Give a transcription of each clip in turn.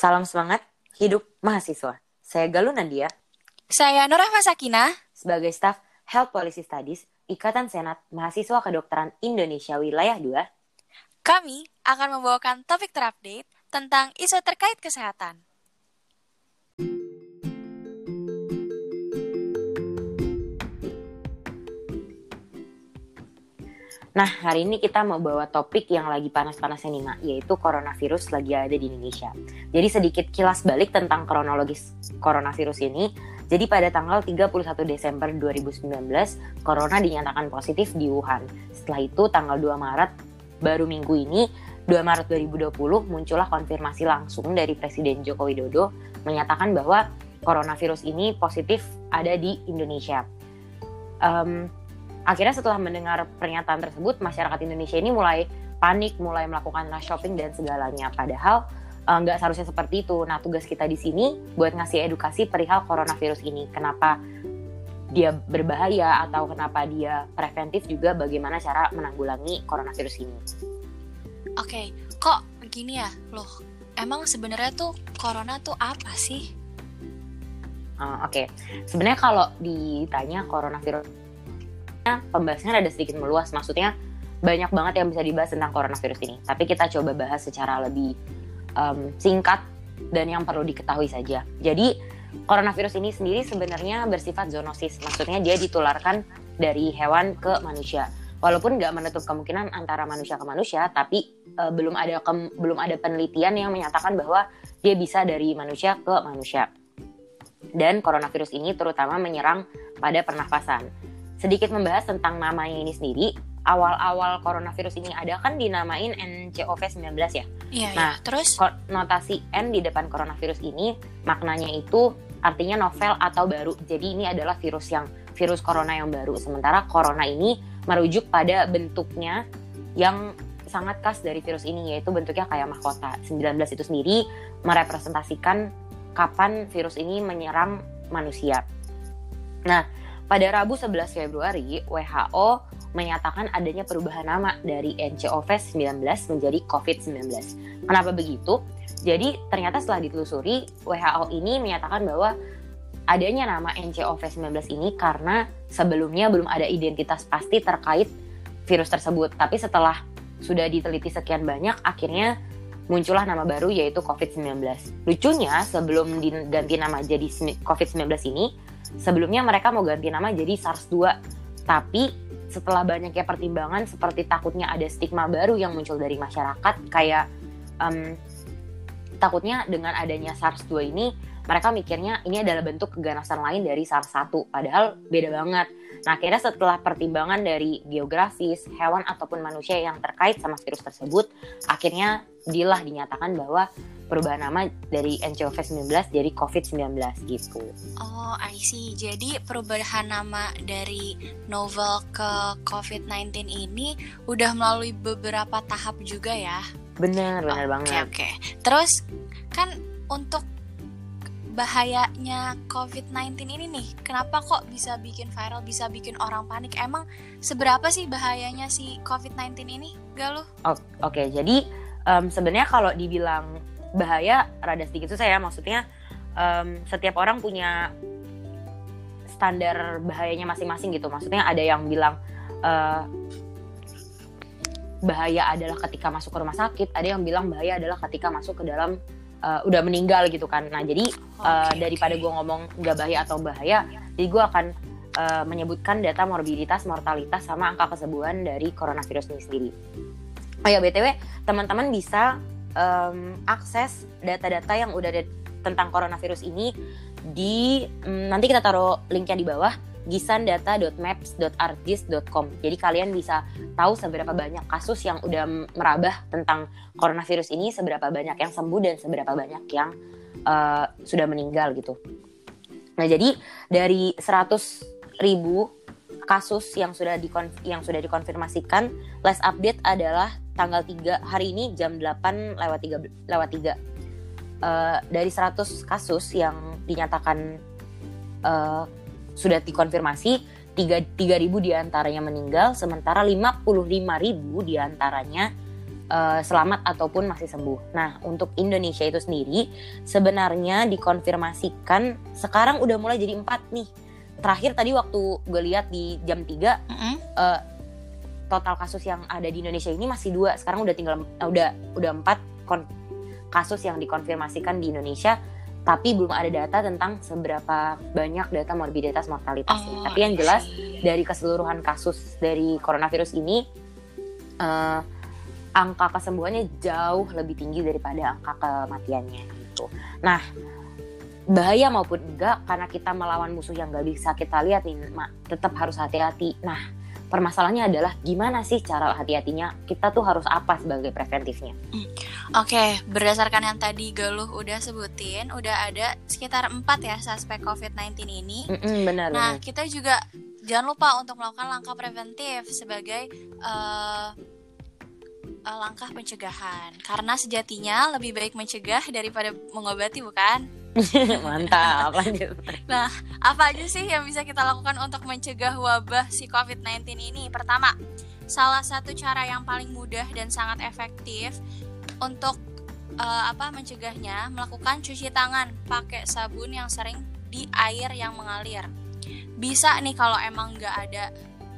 Salam semangat, hidup mahasiswa. Saya Galuh Nandia. Saya Nurah Masakina. Sebagai staf Health Policy Studies, Ikatan Senat Mahasiswa Kedokteran Indonesia Wilayah 2. Kami akan membawakan topik terupdate tentang isu terkait kesehatan. Nah, hari ini kita mau bawa topik yang lagi panas-panasnya nih, Mak, yaitu coronavirus lagi ada di Indonesia. Jadi sedikit kilas balik tentang kronologis coronavirus ini. Jadi pada tanggal 31 Desember 2019, corona dinyatakan positif di Wuhan. Setelah itu tanggal 2 Maret, baru minggu ini, 2 Maret 2020, muncullah konfirmasi langsung dari Presiden Joko Widodo menyatakan bahwa coronavirus ini positif ada di Indonesia. Um, akhirnya setelah mendengar pernyataan tersebut masyarakat Indonesia ini mulai panik mulai melakukan rush shopping dan segalanya. Padahal eh, nggak uh, seharusnya seperti itu. Nah tugas kita di sini buat ngasih edukasi perihal coronavirus ini. Kenapa dia berbahaya atau kenapa dia preventif juga bagaimana cara menanggulangi coronavirus ini. Oke okay. kok begini ya? Loh emang sebenarnya tuh corona tuh apa sih? Uh, oke. Okay. sebenarnya kalau ditanya coronavirus pembahasannya ada sedikit meluas. Maksudnya banyak banget yang bisa dibahas tentang coronavirus ini. Tapi kita coba bahas secara lebih um, singkat dan yang perlu diketahui saja. Jadi coronavirus ini sendiri sebenarnya bersifat zoonosis. Maksudnya dia ditularkan dari hewan ke manusia. Walaupun nggak menutup kemungkinan antara manusia ke manusia, tapi uh, belum ada belum ada penelitian yang menyatakan bahwa dia bisa dari manusia ke manusia. Dan coronavirus ini terutama menyerang pada pernafasan sedikit membahas tentang namanya ini sendiri. Awal-awal coronavirus ini ada kan dinamain NCOV-19 ya. Iya, nah, iya. terus notasi N di depan coronavirus ini maknanya itu artinya novel atau baru. Jadi ini adalah virus yang virus corona yang baru. Sementara corona ini merujuk pada bentuknya yang sangat khas dari virus ini yaitu bentuknya kayak mahkota. 19 itu sendiri merepresentasikan kapan virus ini menyerang manusia. Nah, pada Rabu 11 Februari, WHO menyatakan adanya perubahan nama dari NCOV-19 menjadi COVID-19. Kenapa begitu? Jadi ternyata setelah ditelusuri, WHO ini menyatakan bahwa adanya nama NCOV-19 ini karena sebelumnya belum ada identitas pasti terkait virus tersebut. Tapi setelah sudah diteliti sekian banyak, akhirnya muncullah nama baru yaitu COVID-19. Lucunya, sebelum diganti nama jadi COVID-19 ini, Sebelumnya mereka mau ganti nama jadi SARS-2, tapi setelah banyaknya pertimbangan seperti takutnya ada stigma baru yang muncul dari masyarakat kayak um, takutnya dengan adanya SARS-2 ini mereka mikirnya ini adalah bentuk keganasan lain dari SARS-1 padahal beda banget. Nah, akhirnya setelah pertimbangan dari geografis, hewan ataupun manusia yang terkait sama virus tersebut, akhirnya dilah dinyatakan bahwa perubahan nama dari NCOV-19 jadi COVID-19 gitu. Oh, I see. Jadi perubahan nama dari novel ke COVID-19 ini udah melalui beberapa tahap juga ya? Bener, bener oh, banget. Oke, okay. Terus kan untuk bahayanya COVID-19 ini nih, kenapa kok bisa bikin viral, bisa bikin orang panik? Emang seberapa sih bahayanya si COVID-19 ini, Galuh? Oke, okay, jadi um, sebenarnya kalau dibilang bahaya rada sedikit susah ya. Maksudnya um, setiap orang punya standar bahayanya masing-masing gitu. Maksudnya ada yang bilang uh, bahaya adalah ketika masuk ke rumah sakit ada yang bilang bahaya adalah ketika masuk ke dalam uh, udah meninggal gitu kan. Nah jadi okay, uh, daripada okay. gue ngomong nggak bahaya atau bahaya jadi gue akan uh, menyebutkan data morbiditas mortalitas sama angka kesembuhan dari coronavirus ini sendiri oh ya btw teman-teman bisa um, akses data-data yang udah ada tentang coronavirus ini di um, nanti kita taruh linknya di bawah gisandata.maps.argis.com. Jadi kalian bisa tahu seberapa banyak kasus yang udah merabah tentang coronavirus ini, seberapa banyak yang sembuh dan seberapa banyak yang uh, sudah meninggal gitu. Nah jadi dari 100 ribu kasus yang sudah dikon yang sudah dikonfirmasikan, last update adalah tanggal 3 hari ini jam 8 lewat 3 lewat 3. Uh, eh, dari 100 kasus yang dinyatakan uh, sudah dikonfirmasi 3 3000 di antaranya meninggal sementara 55.000 di antaranya uh, selamat ataupun masih sembuh. Nah, untuk Indonesia itu sendiri sebenarnya dikonfirmasikan sekarang udah mulai jadi empat nih. Terakhir tadi waktu gue lihat di jam 3 mm -hmm. uh, total kasus yang ada di Indonesia ini masih dua. Sekarang udah tinggal uh, udah udah empat kasus yang dikonfirmasikan di Indonesia tapi belum ada data tentang seberapa banyak data morbiditas mortalitasnya. Oh, tapi yang jelas dari keseluruhan kasus dari coronavirus ini uh, angka kesembuhannya jauh lebih tinggi daripada angka kematiannya gitu. Nah, bahaya maupun enggak karena kita melawan musuh yang gak bisa kita lihat nih, tetap harus hati-hati. Nah, permasalahannya adalah gimana sih cara hati-hatinya? Kita tuh harus apa sebagai preventifnya? Hmm. Oke, okay, berdasarkan yang tadi Galuh udah sebutin, udah ada sekitar empat ya suspek COVID-19 ini. Mm -mm, benar. Nah, benar. kita juga jangan lupa untuk melakukan langkah preventif sebagai uh, langkah pencegahan karena sejatinya lebih baik mencegah daripada mengobati bukan mantap lanjut. Nah apa aja sih yang bisa kita lakukan untuk mencegah wabah si covid-19 ini? Pertama salah satu cara yang paling mudah dan sangat efektif untuk uh, apa mencegahnya melakukan cuci tangan pakai sabun yang sering di air yang mengalir. Bisa nih kalau emang nggak ada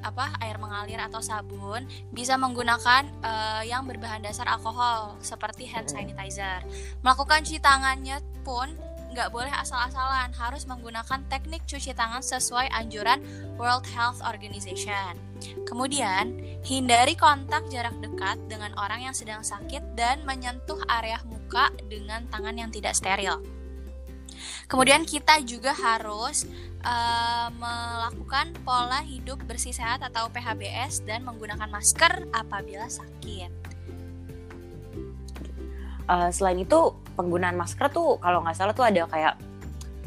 apa air mengalir atau sabun bisa menggunakan uh, yang berbahan dasar alkohol seperti hand sanitizer. Melakukan cuci tangannya pun nggak boleh asal-asalan, harus menggunakan teknik cuci tangan sesuai anjuran World Health Organization. Kemudian, hindari kontak jarak dekat dengan orang yang sedang sakit dan menyentuh area muka dengan tangan yang tidak steril. Kemudian kita juga harus uh, melakukan pola hidup bersih sehat atau PHBS dan menggunakan masker apabila sakit. Uh, selain itu penggunaan masker tuh kalau nggak salah tuh ada kayak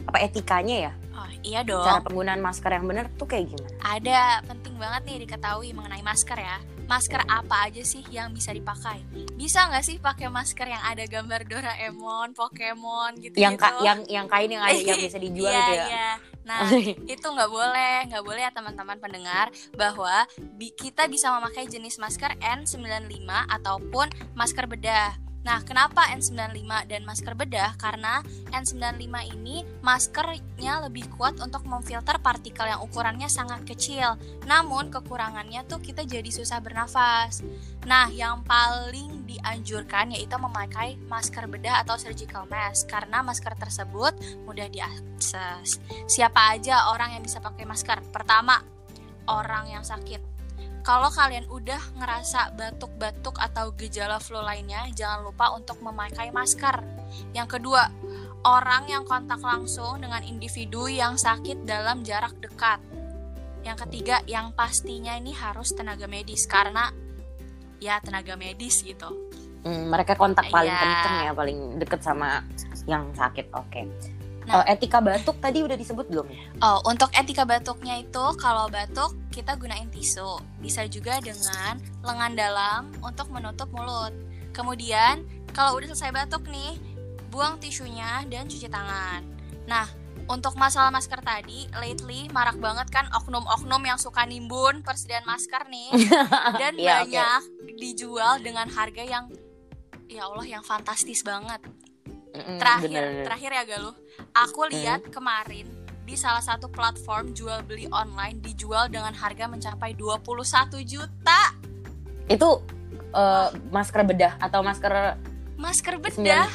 apa etikanya ya? Oh iya dong. Cara penggunaan masker yang benar tuh kayak gimana? Ada penting banget nih diketahui mengenai masker ya masker apa aja sih yang bisa dipakai? Bisa nggak sih pakai masker yang ada gambar Doraemon, Pokemon gitu? Yang ka yang yang kain yang ada yang bisa dijual yeah, gitu ya? Yeah. Nah itu nggak boleh, nggak boleh ya teman-teman pendengar bahwa bi kita bisa memakai jenis masker N95 ataupun masker bedah. Nah, kenapa N95 dan masker bedah? Karena N95 ini maskernya lebih kuat untuk memfilter partikel yang ukurannya sangat kecil. Namun kekurangannya tuh kita jadi susah bernafas. Nah, yang paling dianjurkan yaitu memakai masker bedah atau surgical mask karena masker tersebut mudah diakses. Siapa aja orang yang bisa pakai masker? Pertama, orang yang sakit kalau kalian udah ngerasa batuk-batuk atau gejala flu lainnya, jangan lupa untuk memakai masker. Yang kedua, orang yang kontak langsung dengan individu yang sakit dalam jarak dekat. Yang ketiga, yang pastinya ini harus tenaga medis karena ya tenaga medis gitu. Hmm, mereka kontak paling ya. kenceng ya, paling deket sama yang sakit. Oke. Okay. Nah, uh, etika batuk tadi udah disebut belum ya? Oh, untuk etika batuknya itu kalau batuk kita gunain tisu. Bisa juga dengan lengan dalam untuk menutup mulut. Kemudian kalau udah selesai batuk nih, buang tisunya dan cuci tangan. Nah, untuk masalah masker tadi, lately marak banget kan oknum-oknum yang suka nimbun persediaan masker nih. Dan yeah, banyak okay. dijual dengan harga yang ya Allah yang fantastis banget. Mm, terakhir bener. terakhir ya Galuh. Aku lihat mm. kemarin di salah satu platform jual beli online dijual dengan harga mencapai 21 juta. Itu uh, masker bedah atau masker masker bedah.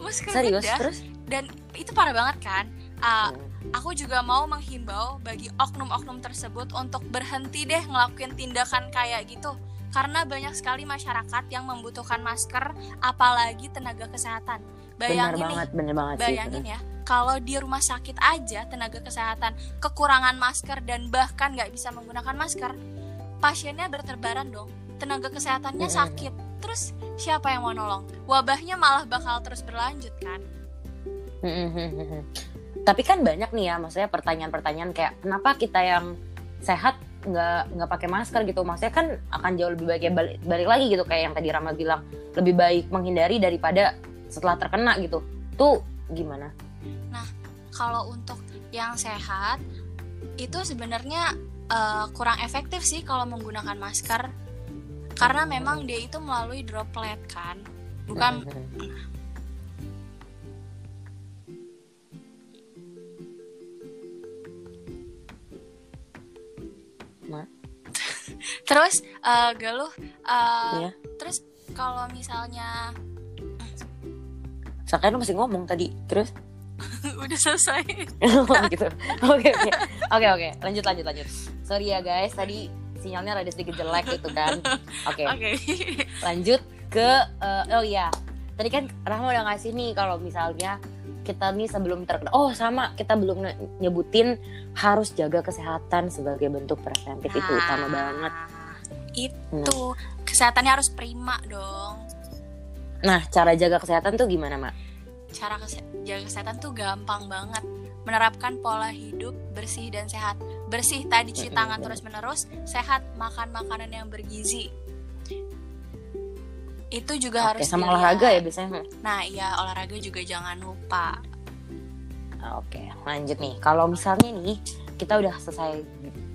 masker serius? bedah. terus? Dan itu parah banget kan? Uh, aku juga mau menghimbau bagi oknum-oknum tersebut untuk berhenti deh ngelakuin tindakan kayak gitu. Karena banyak sekali masyarakat yang membutuhkan masker apalagi tenaga kesehatan Bayangin bener banget, bener banget bayangin sih, ya, kalau di rumah sakit aja tenaga kesehatan kekurangan masker dan bahkan nggak bisa menggunakan masker, pasiennya berterbaran dong. Tenaga kesehatannya mm -hmm. sakit, terus siapa yang mau nolong? Wabahnya malah bakal terus berlanjut kan? Tapi kan banyak nih ya, maksudnya pertanyaan-pertanyaan kayak kenapa kita yang sehat nggak nggak pakai masker gitu maksudnya kan akan jauh lebih baik ya balik, balik lagi gitu kayak yang tadi Rama bilang lebih baik menghindari daripada setelah terkena gitu tuh gimana? Nah kalau untuk yang sehat itu sebenarnya uh, kurang efektif sih kalau menggunakan masker karena memang dia itu melalui droplet kan bukan terus eh, Galuh eh, Iya. terus kalau misalnya Sakain lu masih ngomong tadi. Terus? Udah selesai. Gitu. Oke oke. Oke oke. Lanjut lanjut lanjut. Sorry ya guys. Tadi sinyalnya rada sedikit jelek gitu kan. Oke. Oke. Lanjut ke eh, oh iya. Tadi kan Rahma udah ngasih nih kalau misalnya kita nih sebelum terkena oh sama. Kita belum nyebutin harus jaga kesehatan sebagai bentuk preventif. Itu utama banget. itu. Kesehatannya harus prima dong nah cara jaga kesehatan tuh gimana mak cara kese- jaga kesehatan tuh gampang banget menerapkan pola hidup bersih dan sehat bersih tadi cuci tangan bener. terus menerus sehat makan makanan yang bergizi itu juga Oke, harus sama dilihat. olahraga ya biasanya nah iya olahraga juga jangan lupa Oke, lanjut nih. Kalau misalnya nih kita udah selesai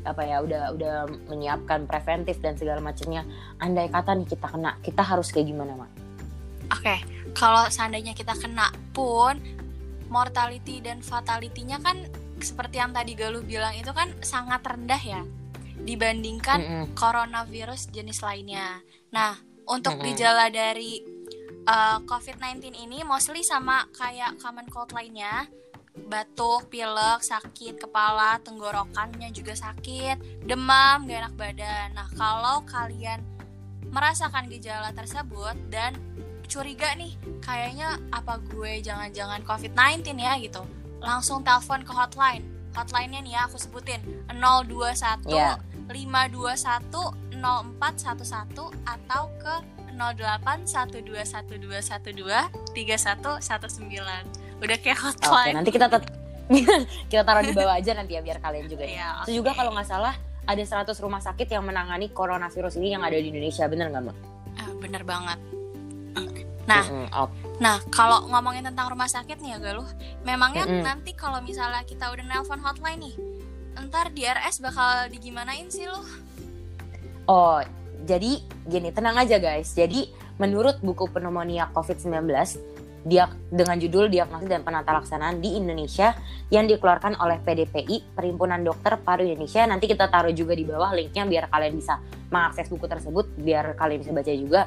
apa ya, udah udah menyiapkan preventif dan segala macamnya. Andai kata nih kita kena, kita harus kayak gimana, Mak? Oke, kalau seandainya kita kena pun mortality dan fatality-nya kan seperti yang tadi Galuh bilang itu kan sangat rendah ya dibandingkan Mm-mm. coronavirus jenis lainnya. Nah, untuk Mm-mm. gejala dari uh, COVID-19 ini mostly sama kayak common cold lainnya, batuk, pilek, sakit kepala, tenggorokannya juga sakit, demam, gak enak badan. Nah, kalau kalian merasakan gejala tersebut dan curiga nih, kayaknya apa gue jangan-jangan COVID-19 ya gitu. Langsung telepon ke hotline. Hotline-nya nih ya aku sebutin 021 Iya. 521 0411 atau ke 08 121212 3119. Udah kayak Oke, hotline. nanti kita tet- kita taruh di bawah aja nanti ya biar kalian juga. ya. Iya, Itu juga kalau nggak salah ada 100 rumah sakit yang menangani coronavirus ini yang ada di Indonesia, bener nggak, Mak? Ah, bener banget. Nah, Mm-mm, oke. Nah, kalau ngomongin tentang rumah sakit nih ya Galuh, memangnya Mm-mm. nanti kalau misalnya kita udah nelpon hotline nih, ntar di RS bakal digimanain sih lu? Oh, jadi gini, tenang aja guys. Jadi menurut buku pneumonia COVID-19 dia dengan judul Diagnosis dan Penata Laksanaan di Indonesia yang dikeluarkan oleh PDPI Perhimpunan Dokter Paru Indonesia. Nanti kita taruh juga di bawah linknya biar kalian bisa mengakses buku tersebut, biar kalian bisa baca juga.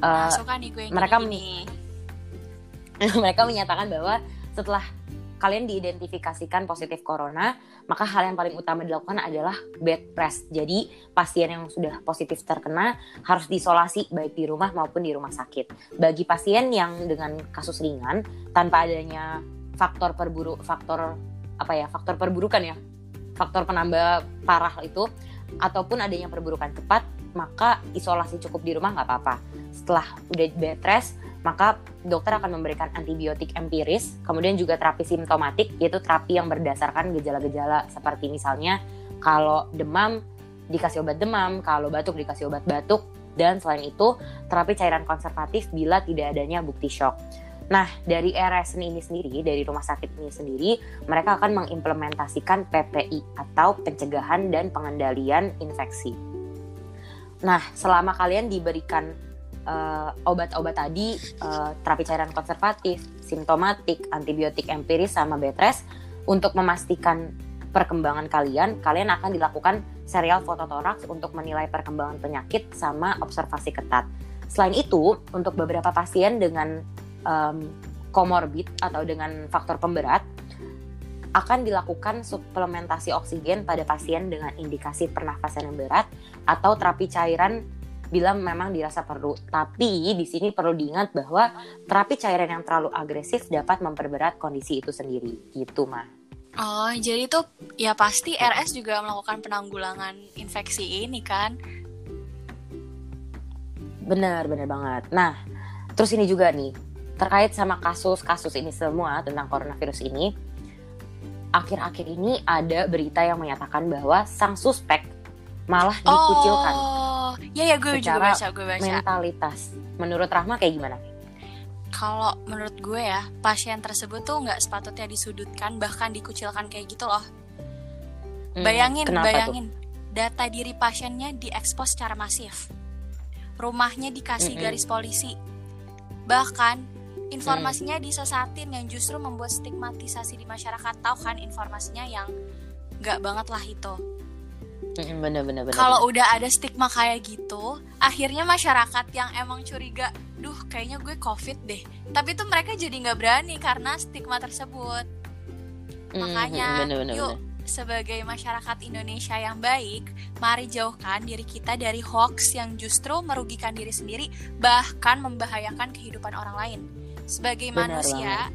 Nah, Eh, suka nih gue yang mereka gini. mereka menyatakan bahwa setelah kalian diidentifikasikan positif corona, maka hal yang paling utama dilakukan adalah bed rest. Jadi pasien yang sudah positif terkena harus diisolasi baik di rumah maupun di rumah sakit. Bagi pasien yang dengan kasus ringan tanpa adanya faktor perburuk faktor apa ya faktor perburukan ya faktor penambah parah itu ataupun adanya perburukan cepat maka isolasi cukup di rumah nggak apa-apa. Setelah udah bed rest maka dokter akan memberikan antibiotik empiris, kemudian juga terapi simptomatik, yaitu terapi yang berdasarkan gejala-gejala seperti misalnya kalau demam dikasih obat demam, kalau batuk dikasih obat batuk, dan selain itu terapi cairan konservatif bila tidak adanya bukti shock. Nah, dari RS ini sendiri, dari rumah sakit ini sendiri, mereka akan mengimplementasikan PPI atau pencegahan dan pengendalian infeksi. Nah, selama kalian diberikan eh, obat-obat tadi, eh, terapi cairan konservatif, simptomatik, antibiotik empiris sama bed rest untuk memastikan perkembangan kalian, kalian akan dilakukan serial fototoraks untuk menilai perkembangan penyakit sama observasi ketat. Selain itu, untuk beberapa pasien dengan em, komorbid atau dengan faktor pemberat, akan dilakukan suplementasi oksigen pada pasien dengan indikasi pernafasan yang berat atau terapi cairan bila memang dirasa perlu. Tapi di sini perlu diingat bahwa terapi cairan yang terlalu agresif dapat memperberat kondisi itu sendiri. Gitu, mah. Oh, jadi tuh ya pasti RS juga melakukan penanggulangan infeksi ini kan? Benar, benar banget. Nah, terus ini juga nih, terkait sama kasus-kasus ini semua tentang coronavirus ini, akhir-akhir ini ada berita yang menyatakan bahwa sang suspek malah dikucilkan Oh, ya ya gue juga baca, gue baca. mentalitas. Menurut Rahma kayak gimana? Kalau menurut gue ya, pasien tersebut tuh nggak sepatutnya disudutkan bahkan dikucilkan kayak gitu loh. Hmm, Bayangin, kenapa tuh? bayangin. Data diri pasiennya diekspos secara masif. rumahnya dikasih Mm-mm. garis polisi. Bahkan informasinya disesatin yang justru membuat stigmatisasi di masyarakat. Tahu kan informasinya yang nggak banget lah itu. Mm, bener bener bener Kalau udah ada stigma kayak gitu, akhirnya masyarakat yang emang curiga, duh kayaknya gue covid deh. Tapi tuh mereka jadi nggak berani karena stigma tersebut. Mm, Makanya, mm, bener bener yuk bener. sebagai masyarakat Indonesia yang baik, mari jauhkan diri kita dari hoax yang justru merugikan diri sendiri, bahkan membahayakan kehidupan orang lain. Sebagai Benar manusia,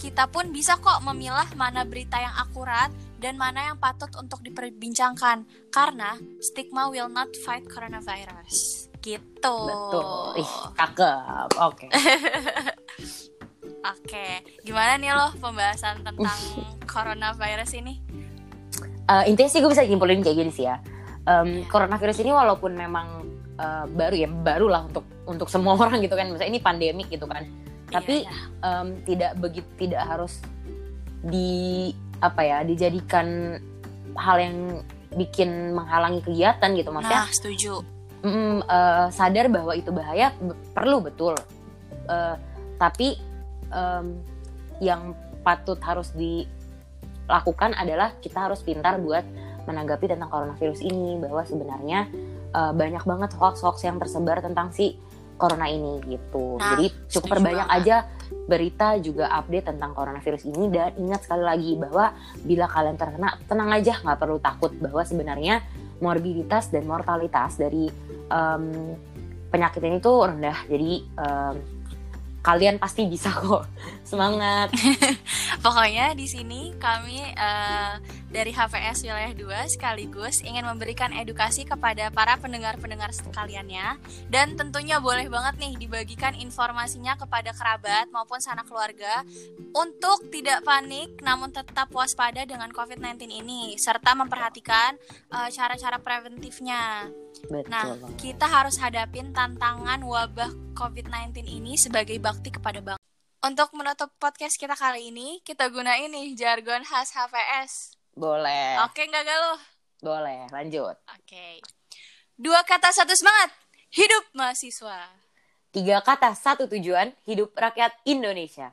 kita pun bisa kok memilah mana berita yang akurat dan mana yang patut untuk diperbincangkan, karena stigma will not fight coronavirus. Gitu. betul. Ih cakep. Oke. Oke, gimana nih loh pembahasan tentang coronavirus ini? Eh, intinya sih gue bisa nyimpulin kayak gini sih ya. Iya. coronavirus ini walaupun memang eh, baru ya baru lah untuk untuk semua orang gitu kan. Misalnya ini pandemik gitu kan Tapi- Iya, iya. em, tidak begitu tidak harus di apa ya dijadikan hal yang bikin menghalangi kegiatan gitu maksudnya nah setuju. mm, eh, sadar bahwa itu bahaya perlu betul Eh, tapi em, yang patut harus dilakukan adalah kita harus pintar buat menanggapi tentang coronavirus ini bahwa sebenarnya eh, banyak banget hoax-hoax yang tersebar tentang si corona ini gitu. Nah, Jadi cukup perbanyak banget. aja berita juga update tentang coronavirus ini dan ingat sekali lagi bahwa bila kalian terkena tenang aja nggak perlu takut bahwa sebenarnya morbiditas dan mortalitas dari em, penyakit ini tuh rendah. Jadi em, kalian pasti bisa kok. Semangat. Pokoknya di sini kami eh, dari HVS Wilayah 2 sekaligus ingin memberikan edukasi kepada para pendengar-pendengar sekaliannya dan tentunya boleh banget nih dibagikan informasinya kepada kerabat maupun sanak keluarga untuk tidak panik namun tetap waspada dengan COVID-19 ini serta memperhatikan eh, cara-cara preventifnya. Betul. Nah, banget. kita harus hadapin tantangan wabah COVID-19 ini sebagai bakti kepada bangsa. Untuk menutup podcast kita kali ini, kita gunain nih jargon khas HVS. Boleh. Oke nggak galuh? Boleh. Lanjut. Oke. Dua kata satu semangat. Hidup mahasiswa. Tiga kata satu tujuan hidup rakyat Indonesia.